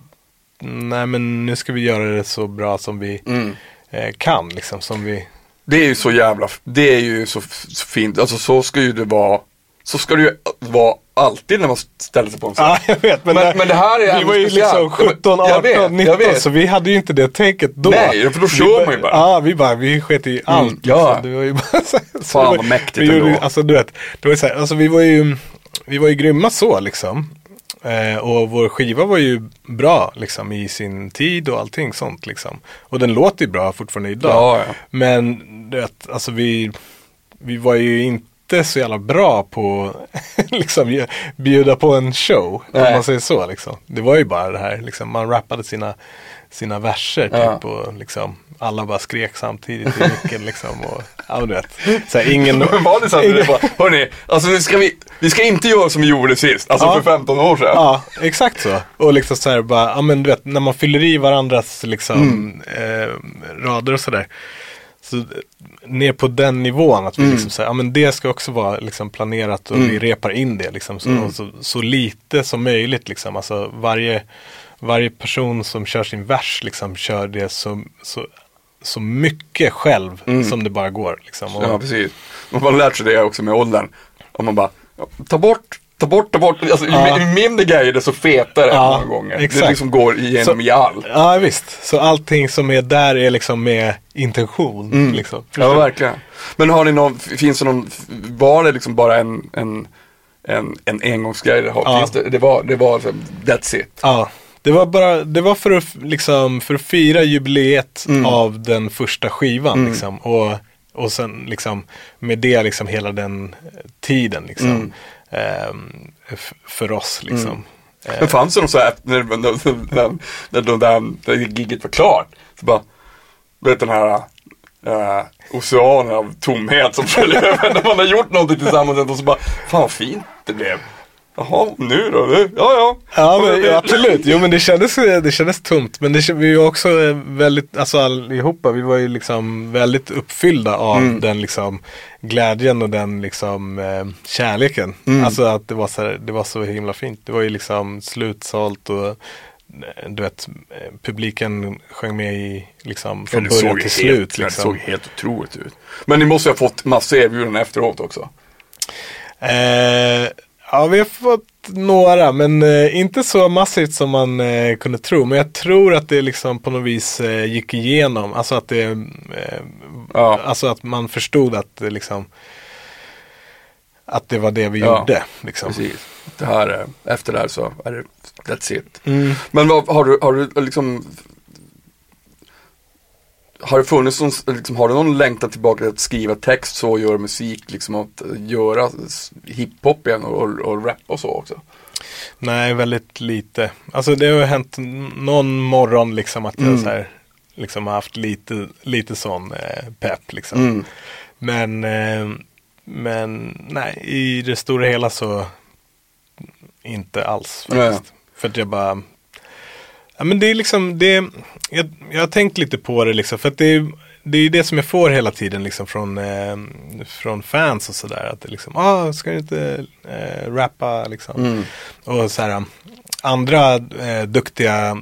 nej men nu ska vi göra det så bra som vi Mm. eh, kan liksom. Som vi, Det är ju så jävla, det är ju så, så fint, alltså så ska ju det vara, så ska det ju vara alltid när man ställer sig på en scen. ja jag vet men, Men- det- men det här är vi var ju liksom 17, Jag 18, vet, jag 19 vet. så vi hade ju inte det tänket då. Nej, för då kör man ju bara. Ja, vi bara, vi sket i allt. Mm, ja. liksom. Det var ju bara så, Fan, var- vad mäktigt vi gjorde, ändå. Alltså du vet, det var ju så här, alltså vi var ju, vi var ju grymma så liksom. Eh, och vår skiva var ju bra liksom i sin tid och allting sånt liksom. Och den låter ju bra fortfarande idag. Ja, ja. Men du vet, alltså vi, vi var ju inte så jävla bra på liksom ju- bjuda på en show. Om Nej. man säger så liksom. Det var ju bara det här, liksom, man rappade sina, sina verser Ja. typ och liksom alla bara skrek samtidigt i micken liksom. Och, ja, du vet. Så här, ingen, Men var det så att ingen- bara, hörni, alltså nu ska vi, vi ska inte göra som vi gjorde sist, alltså Ja. för 15 år sedan. Ja, exakt så. Och liksom så här bara, ja men du vet, när man fyller i varandras liksom eh, rader och sådär. Så ner på den nivån att vi liksom säger, ja men det ska också vara liksom planerat och vi repar in det liksom. Så, och så, så lite som möjligt liksom. Alltså varje, varje person som kör sin vers liksom kör det så, så, så mycket själv som det bara går. Liksom. Och, Ja, precis. Man har lärt sig det också med åldern. Om man bara, ta bort, ta bort, ta bort. Alltså, Ja. ju mindre grejer desto fetare Ja, många gånger. exakt. Det liksom går igenom Så- i all. Ja visst, så allting som är där är liksom med intention. Liksom. Ja, verkligen. Men har ni någon, finns det någon, var det liksom bara en, en, en, en engångsgrej? Ja. Finns det, det var, det var, that's it. Ja, det var bara, det var för att, liksom, för att fira jubileet Mm. av den första skivan. Liksom, och, och sen liksom med det liksom hela den tiden liksom. Mm. Ehm, för oss liksom. Mm. Men fanns det någon så här, när, när, när, när, när, när, när giget var klart, så bara, du vet den här uh, oceanen av tomhet som följer över när man har gjort någonting tillsammans och så bara, fan vad fint det blev. Jaha, nu då? Nu? Ja, ja. Ja, men, ja, absolut. Jo, men det kändes, det kändes tomt. Men det, vi var också eh, väldigt, alltså allihopa, vi var ju liksom väldigt uppfyllda av Mm. den liksom glädjen och den liksom eh, kärleken. Mm. Alltså att det var, så här, det var så himla fint. Det var ju liksom slutsålt och eh, du vet, publiken sjöng med i, liksom, Ja, från det början till ju slut. helt, Det Liksom. såg helt otroligt ut. Men ni måste ha fått massa erbjudanden efteråt också. Eh, ja, vi har fått några, men eh, inte så massivt som man eh, kunde tro. Men jag tror att det liksom på något vis eh, gick igenom. Alltså att det, eh, Ja. alltså att man förstod att det liksom, att det var det vi Ja, gjorde. Liksom. Precis. Det här, eh, efter det här så är det, that's it. Mm. Men vad, har du, har du liksom har det funnits någon, liksom, har du någon längtan tillbaka till att skriva text så och göra musik, liksom att eh, göra hiphop igen och, och, och rap och så också? Nej, väldigt lite. Alltså det har hänt någon morgon liksom att jag Mm. så här, liksom har haft lite, lite sån eh, pepp liksom. Mm. Men, eh, men nej, i det stora hela så inte alls faktiskt. För att jag bara, ja men det är liksom, det, jag, jag har tänkt lite på det liksom, för att det är det är det som jag får hela tiden liksom från, eh, från fans och sådär. Att det liksom, ah, ska du inte eh, rappa liksom? Mm. Och så här, andra eh, duktiga,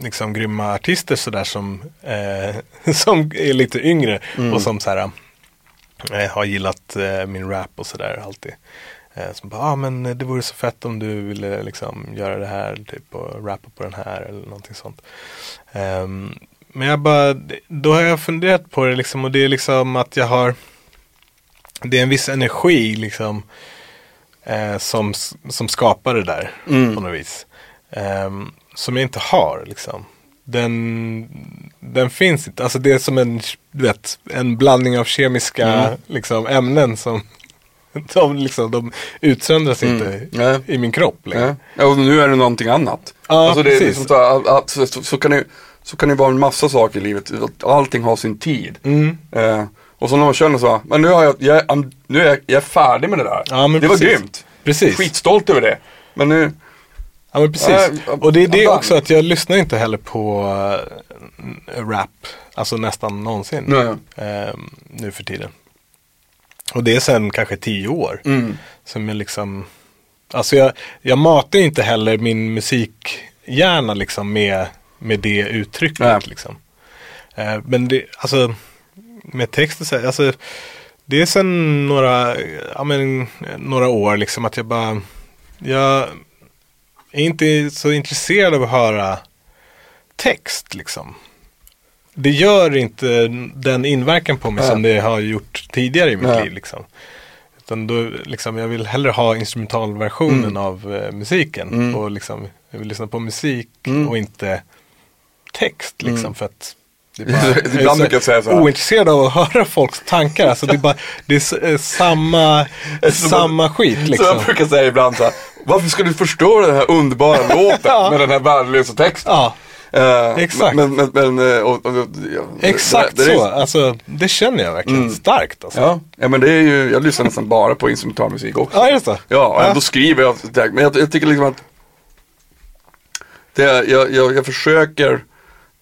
liksom grymma artister sådär som, eh, som är lite yngre Mm. och som så här, eh, har gillat eh, min rap och sådär alltid. Eh, som bara, ah, men det vore så fett om du ville liksom göra det här typ och rappa på den här eller någonting sånt. Ehm, men jag bara, då har jag funderat på det liksom och det är liksom att jag har det är en viss energi liksom eh, som, som skapar det där Mm. på något vis. Ehm, som jag inte har liksom. Den, den finns inte, alltså det är som en, vet, en blandning av kemiska Mm. liksom, ämnen som de, liksom, de utsöndras inte Mm. Nej. i min kropp längre. Ja. och nu är det någonting annat. Ja, alltså precis. liksom så, här, så, så, så, kan det, så kan det vara en massa saker i livet. Allting har sin tid. Mm. Eh, och så när man känner så, men nu, har jag, jag, nu är jag, jag är färdig med det där. Ja, det var precis. grymt. Precis. Skitstolt över det. Men nu, Ja men precis. Och det är det också att jag lyssnar inte heller på uh, rap. Alltså nästan någonsin. Nej. ehm, nu för tiden. Och det är sen kanske tio år. mm, Som jag liksom. Alltså jag, jag matar inte heller min musikhjärna liksom med, med det uttrycket. Nej. Liksom. Eh, men det, alltså med texten så här, alltså det är sen några, ja, men, några år liksom att jag bara, jag är inte så intresserad av att höra text liksom. Det gör inte den inverkan på mig Nej. som det har gjort tidigare i mitt Nej. liv liksom. Utan då, liksom, jag vill hellre ha instrumentalversionen Mm. av eh, musiken. Mm. Och liksom, jag vill lyssna på musik Mm. och inte text liksom. Mm. För att det är bara, Ibland är så brukar jag säga så här. Ointresserad av att höra folks tankar. Alltså det är bara, det är eh, samma, samma skit Så jag liksom. brukar säga ibland så här, varför ska du förstå den här underbara låten med den här värdelösa texten? Ja, Eh, Exakt. Men, men, men, eh, och, och, ja, exakt det, det är- så. Alltså det känner jag verkligen Mm. starkt. Alltså. Ja, ja, men det är ju, jag lyssnar nästan bara på instrumentalmusik också. Ja, just det. Ja, och Ja. ändå skriver jag. Men jag, jag tycker liksom att det, jag, jag, jag försöker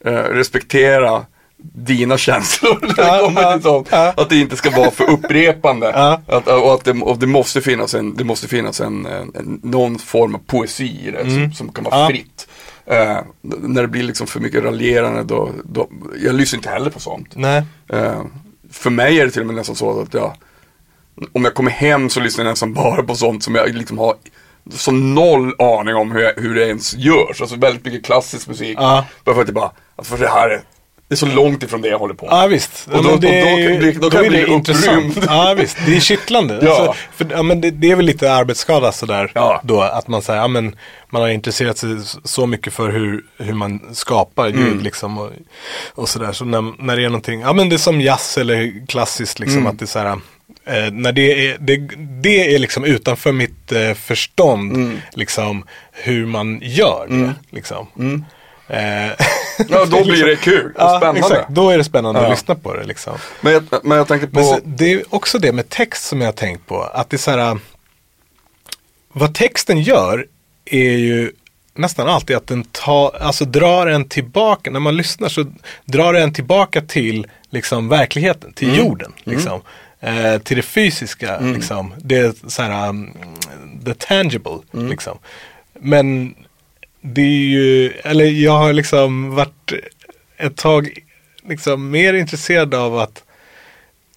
eh, respektera dina känslor när det kommer till sånt. Att det inte ska vara för upprepande. Att, och att det, och det måste finnas, en, det måste finnas en, en, någon form av poesi i det som, Mm. som kan vara fritt. Eh, när det blir liksom för mycket raljerande då, då, jag lyssnar inte heller på sånt. Nej. Eh, för mig är det till och med nästan så att jag, om jag kommer hem så lyssnar jag nästan bara på sånt som jag liksom har så noll aning om hur, jag, hur det ens görs. Alltså väldigt mycket klassisk musik. Ja. Bara för att det bara, alltså för det här är, det är så långt ifrån det jag håller på med. Ja visst, Och då- men det och då bli- då då kan jag bli intressant. upprymd. Ja visst, det är kittlande. Ja. Alltså, för, ja, men det, det är väl lite arbetsskada sådär. Ja. Då, att man säger, ja men man har intresserat sig så mycket för hur, hur man skapar ljud Mm. liksom. Och, och sådär. Så när, när det är någonting, ja men det är som jazz eller klassiskt liksom. Mm. Att det är så här, eh, när det är, det, det är liksom utanför mitt eh, förstånd. Mm. Liksom hur man gör det. Mm. Liksom. Mm. Eh, Ja, då blir det kul och Ja, spännande. exakt. Då är det spännande Ja. att lyssna på det liksom. Men, jag, men jag tänkte på, så, det är också det med text som jag har tänkt på. Att det är så här. äh, Vad texten gör är ju nästan alltid att den tar, alltså drar en tillbaka. När man lyssnar så drar den tillbaka till liksom verkligheten, till Mm. jorden. Liksom. Eh, till det fysiska, liksom. Det så här, um, the tangible. Mm. Liksom. Men det är ju, eller jag har liksom varit ett tag liksom mer intresserad av att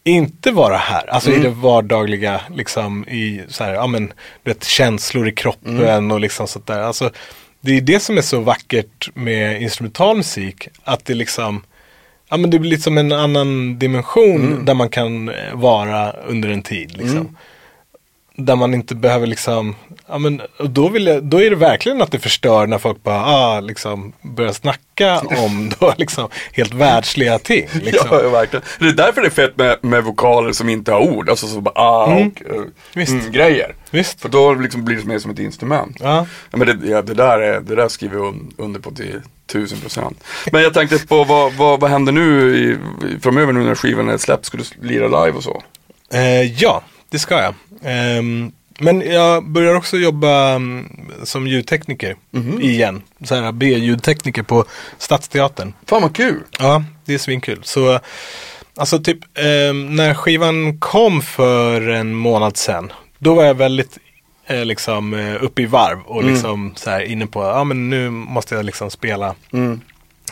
inte vara här, alltså Mm. i det vardagliga, liksom i så här, ja men, vet, känslor i kroppen Mm. och liksom sånt där. Alltså, det är det som är så vackert med instrumental musik, att det liksom, ja men det blir liksom en annan dimension Mm. där man kan vara under en tid liksom. Där man inte behöver liksom, ja men då, vill jag, då är det verkligen att det förstör när folk bara, ah, liksom börjar snacka om då liksom helt världsliga ting. Liksom. Ja, ja, verkligen. Det är därför det är fett med, med vokaler som inte har ord. Alltså så bara ah och uh, Visst. mm, grejer. Visst. För då liksom blir det mer som ett instrument. Ja. Ja, men det, ja, det, där är, det där skriver jag un- under på till tusen procent. Men jag tänkte på vad, vad, vad händer nu i, framöver nu när skivan är släppt? Ska du lira live och så? Eh, ja, det ska jag. Ehm, men jag börjar också jobba mm, som ljudtekniker igen. Så här B-ljudtekniker på Stadsteatern. Fan vad kul! Ja, det är svinkul. Så alltså typ ehm, när skivan kom för en månad sedan. Då var jag väldigt eh, liksom eh, uppe i varv och liksom så här inne på, ja men nu måste jag liksom spela. Mm.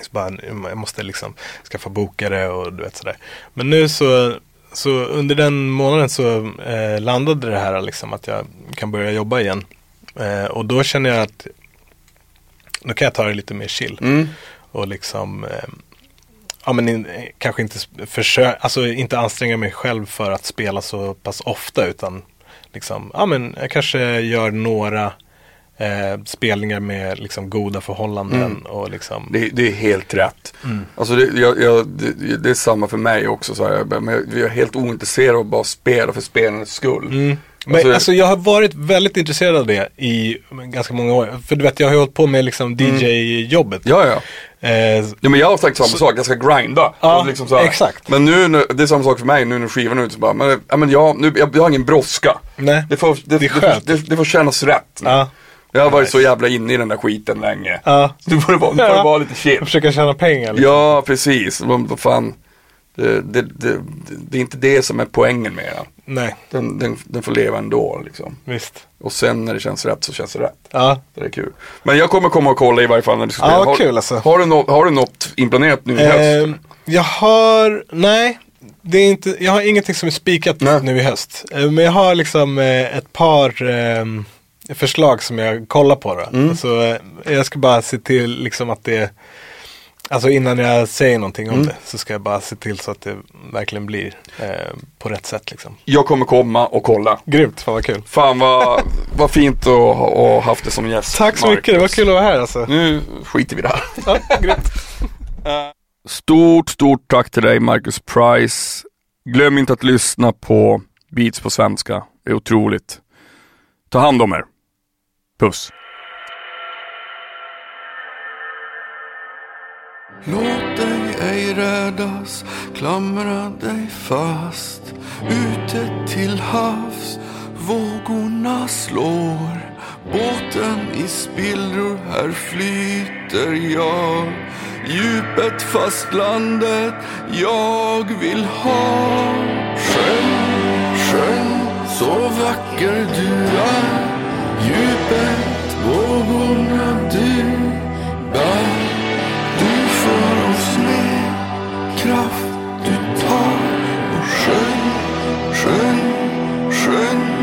Så bara, jag måste liksom skaffa bokare och du vet sådär. Men nu så, så under den månaden så eh, landade det här liksom att jag kan börja jobba igen. Eh, och då känner jag att då kan jag ta det lite mer chill. Mm. Och liksom eh, Ja men in, eh, kanske inte försöka, alltså inte anstränga mig själv för att spela så pass ofta utan liksom, ja men jag kanske gör några eh, spelningar med liksom goda förhållanden och liksom Det, det är helt rätt. Mm. Alltså det, jag, jag, det, det är samma för mig också. Så här. Men jag, jag är helt ointresserad av att bara spela för spelandets skull. Mm. Men Alltså- alltså, jag har varit väldigt intresserad av det i ganska många år. För du vet, jag har ju hållit på med liksom DJ-jobbet. Ja, ja. Eh, Ja men jag har sagt samma sak, jag ska grinda. Ja, liksom så exakt. Men nu, det är samma sak för mig nu när skivan är ute så bara, men, ja, men jag, nu, jag, jag har ingen brådska. nej. Det får, det, Det det, är får, det, får kännas rätt. Ja. Jag har varit så jävla inne i den där skiten länge. Ja. Nu får det vara, nu får det Ja. vara lite chill. Jag försöker tjäna pengar. Liksom. Ja, precis. Vad vad fan. Det, det, det, det är inte det som är poängen med den. Nej, Den, den, den får leva ändå liksom. visst. Och sen när det känns rätt så känns det rätt. Ja. Det är kul. Men jag kommer komma och kolla i varje fall när du ska Ja, spela. vad har, kul, alltså. har, du nå, har du något inplanerat nu i höst? Eh, jag har, nej. Det är inte, jag har ingenting som är spikat Nej. nu i höst. Eh, men jag har liksom eh, ett par eh, förslag som jag kollar på. Då. Mm. Så, eh, jag ska bara se till liksom att det, alltså innan jag säger någonting om Mm. det så ska jag bara se till så att det verkligen blir eh, på rätt sätt. Liksom. Jag kommer komma och kolla. Grymt, fan vad kul. Fan vad, vad fint att ha ha haft det som gäst. Tack så Marcus. mycket, det var kul att vara här alltså. Nu skiter vi i det här. Ja, grymt. Stort, stort tack till dig Marcus Price. Glöm inte att lyssna på Beats på svenska. Det är otroligt. Ta hand om er. Puss. Låt dig ej rädas, klamra dig fast. Ute till havs, vågorna slår. Båten i spillror, här flyter jag. Djupet, fastlandet, jag vill ha. Sjön, sjön, så vacker du är. Djupet, vågorna du. Bär du för oss med kraft du tar. Och sjöng, sjöng, sjöng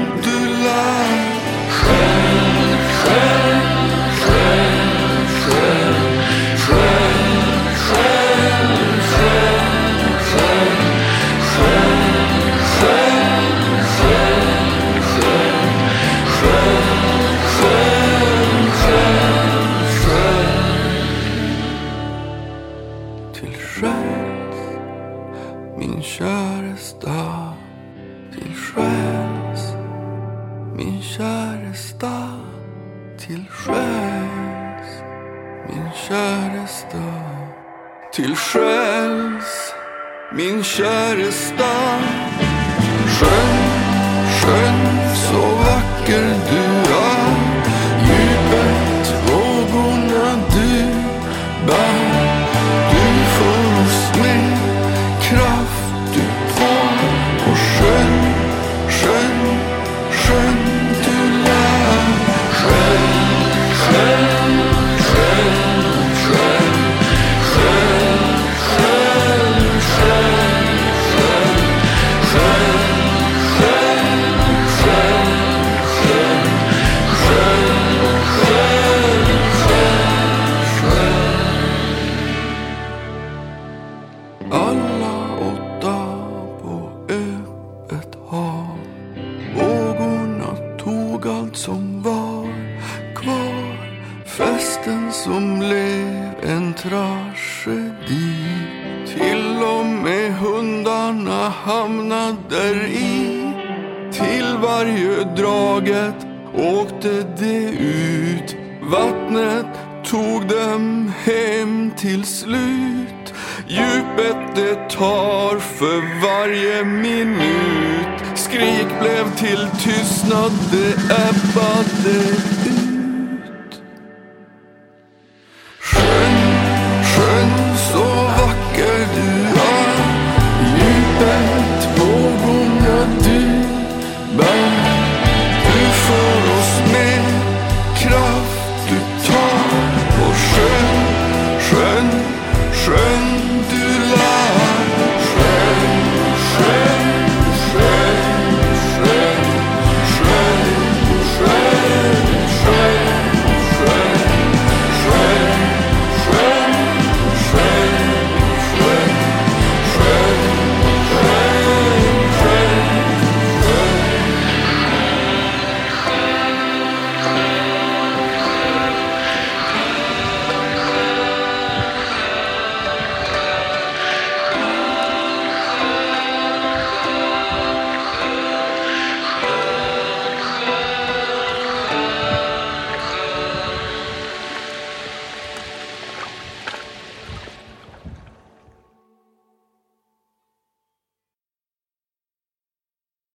åkte de ut. Vattnet tog dem hem till slut. Djupet det tar för varje minut. Skrik blev till tystnad, det ebbade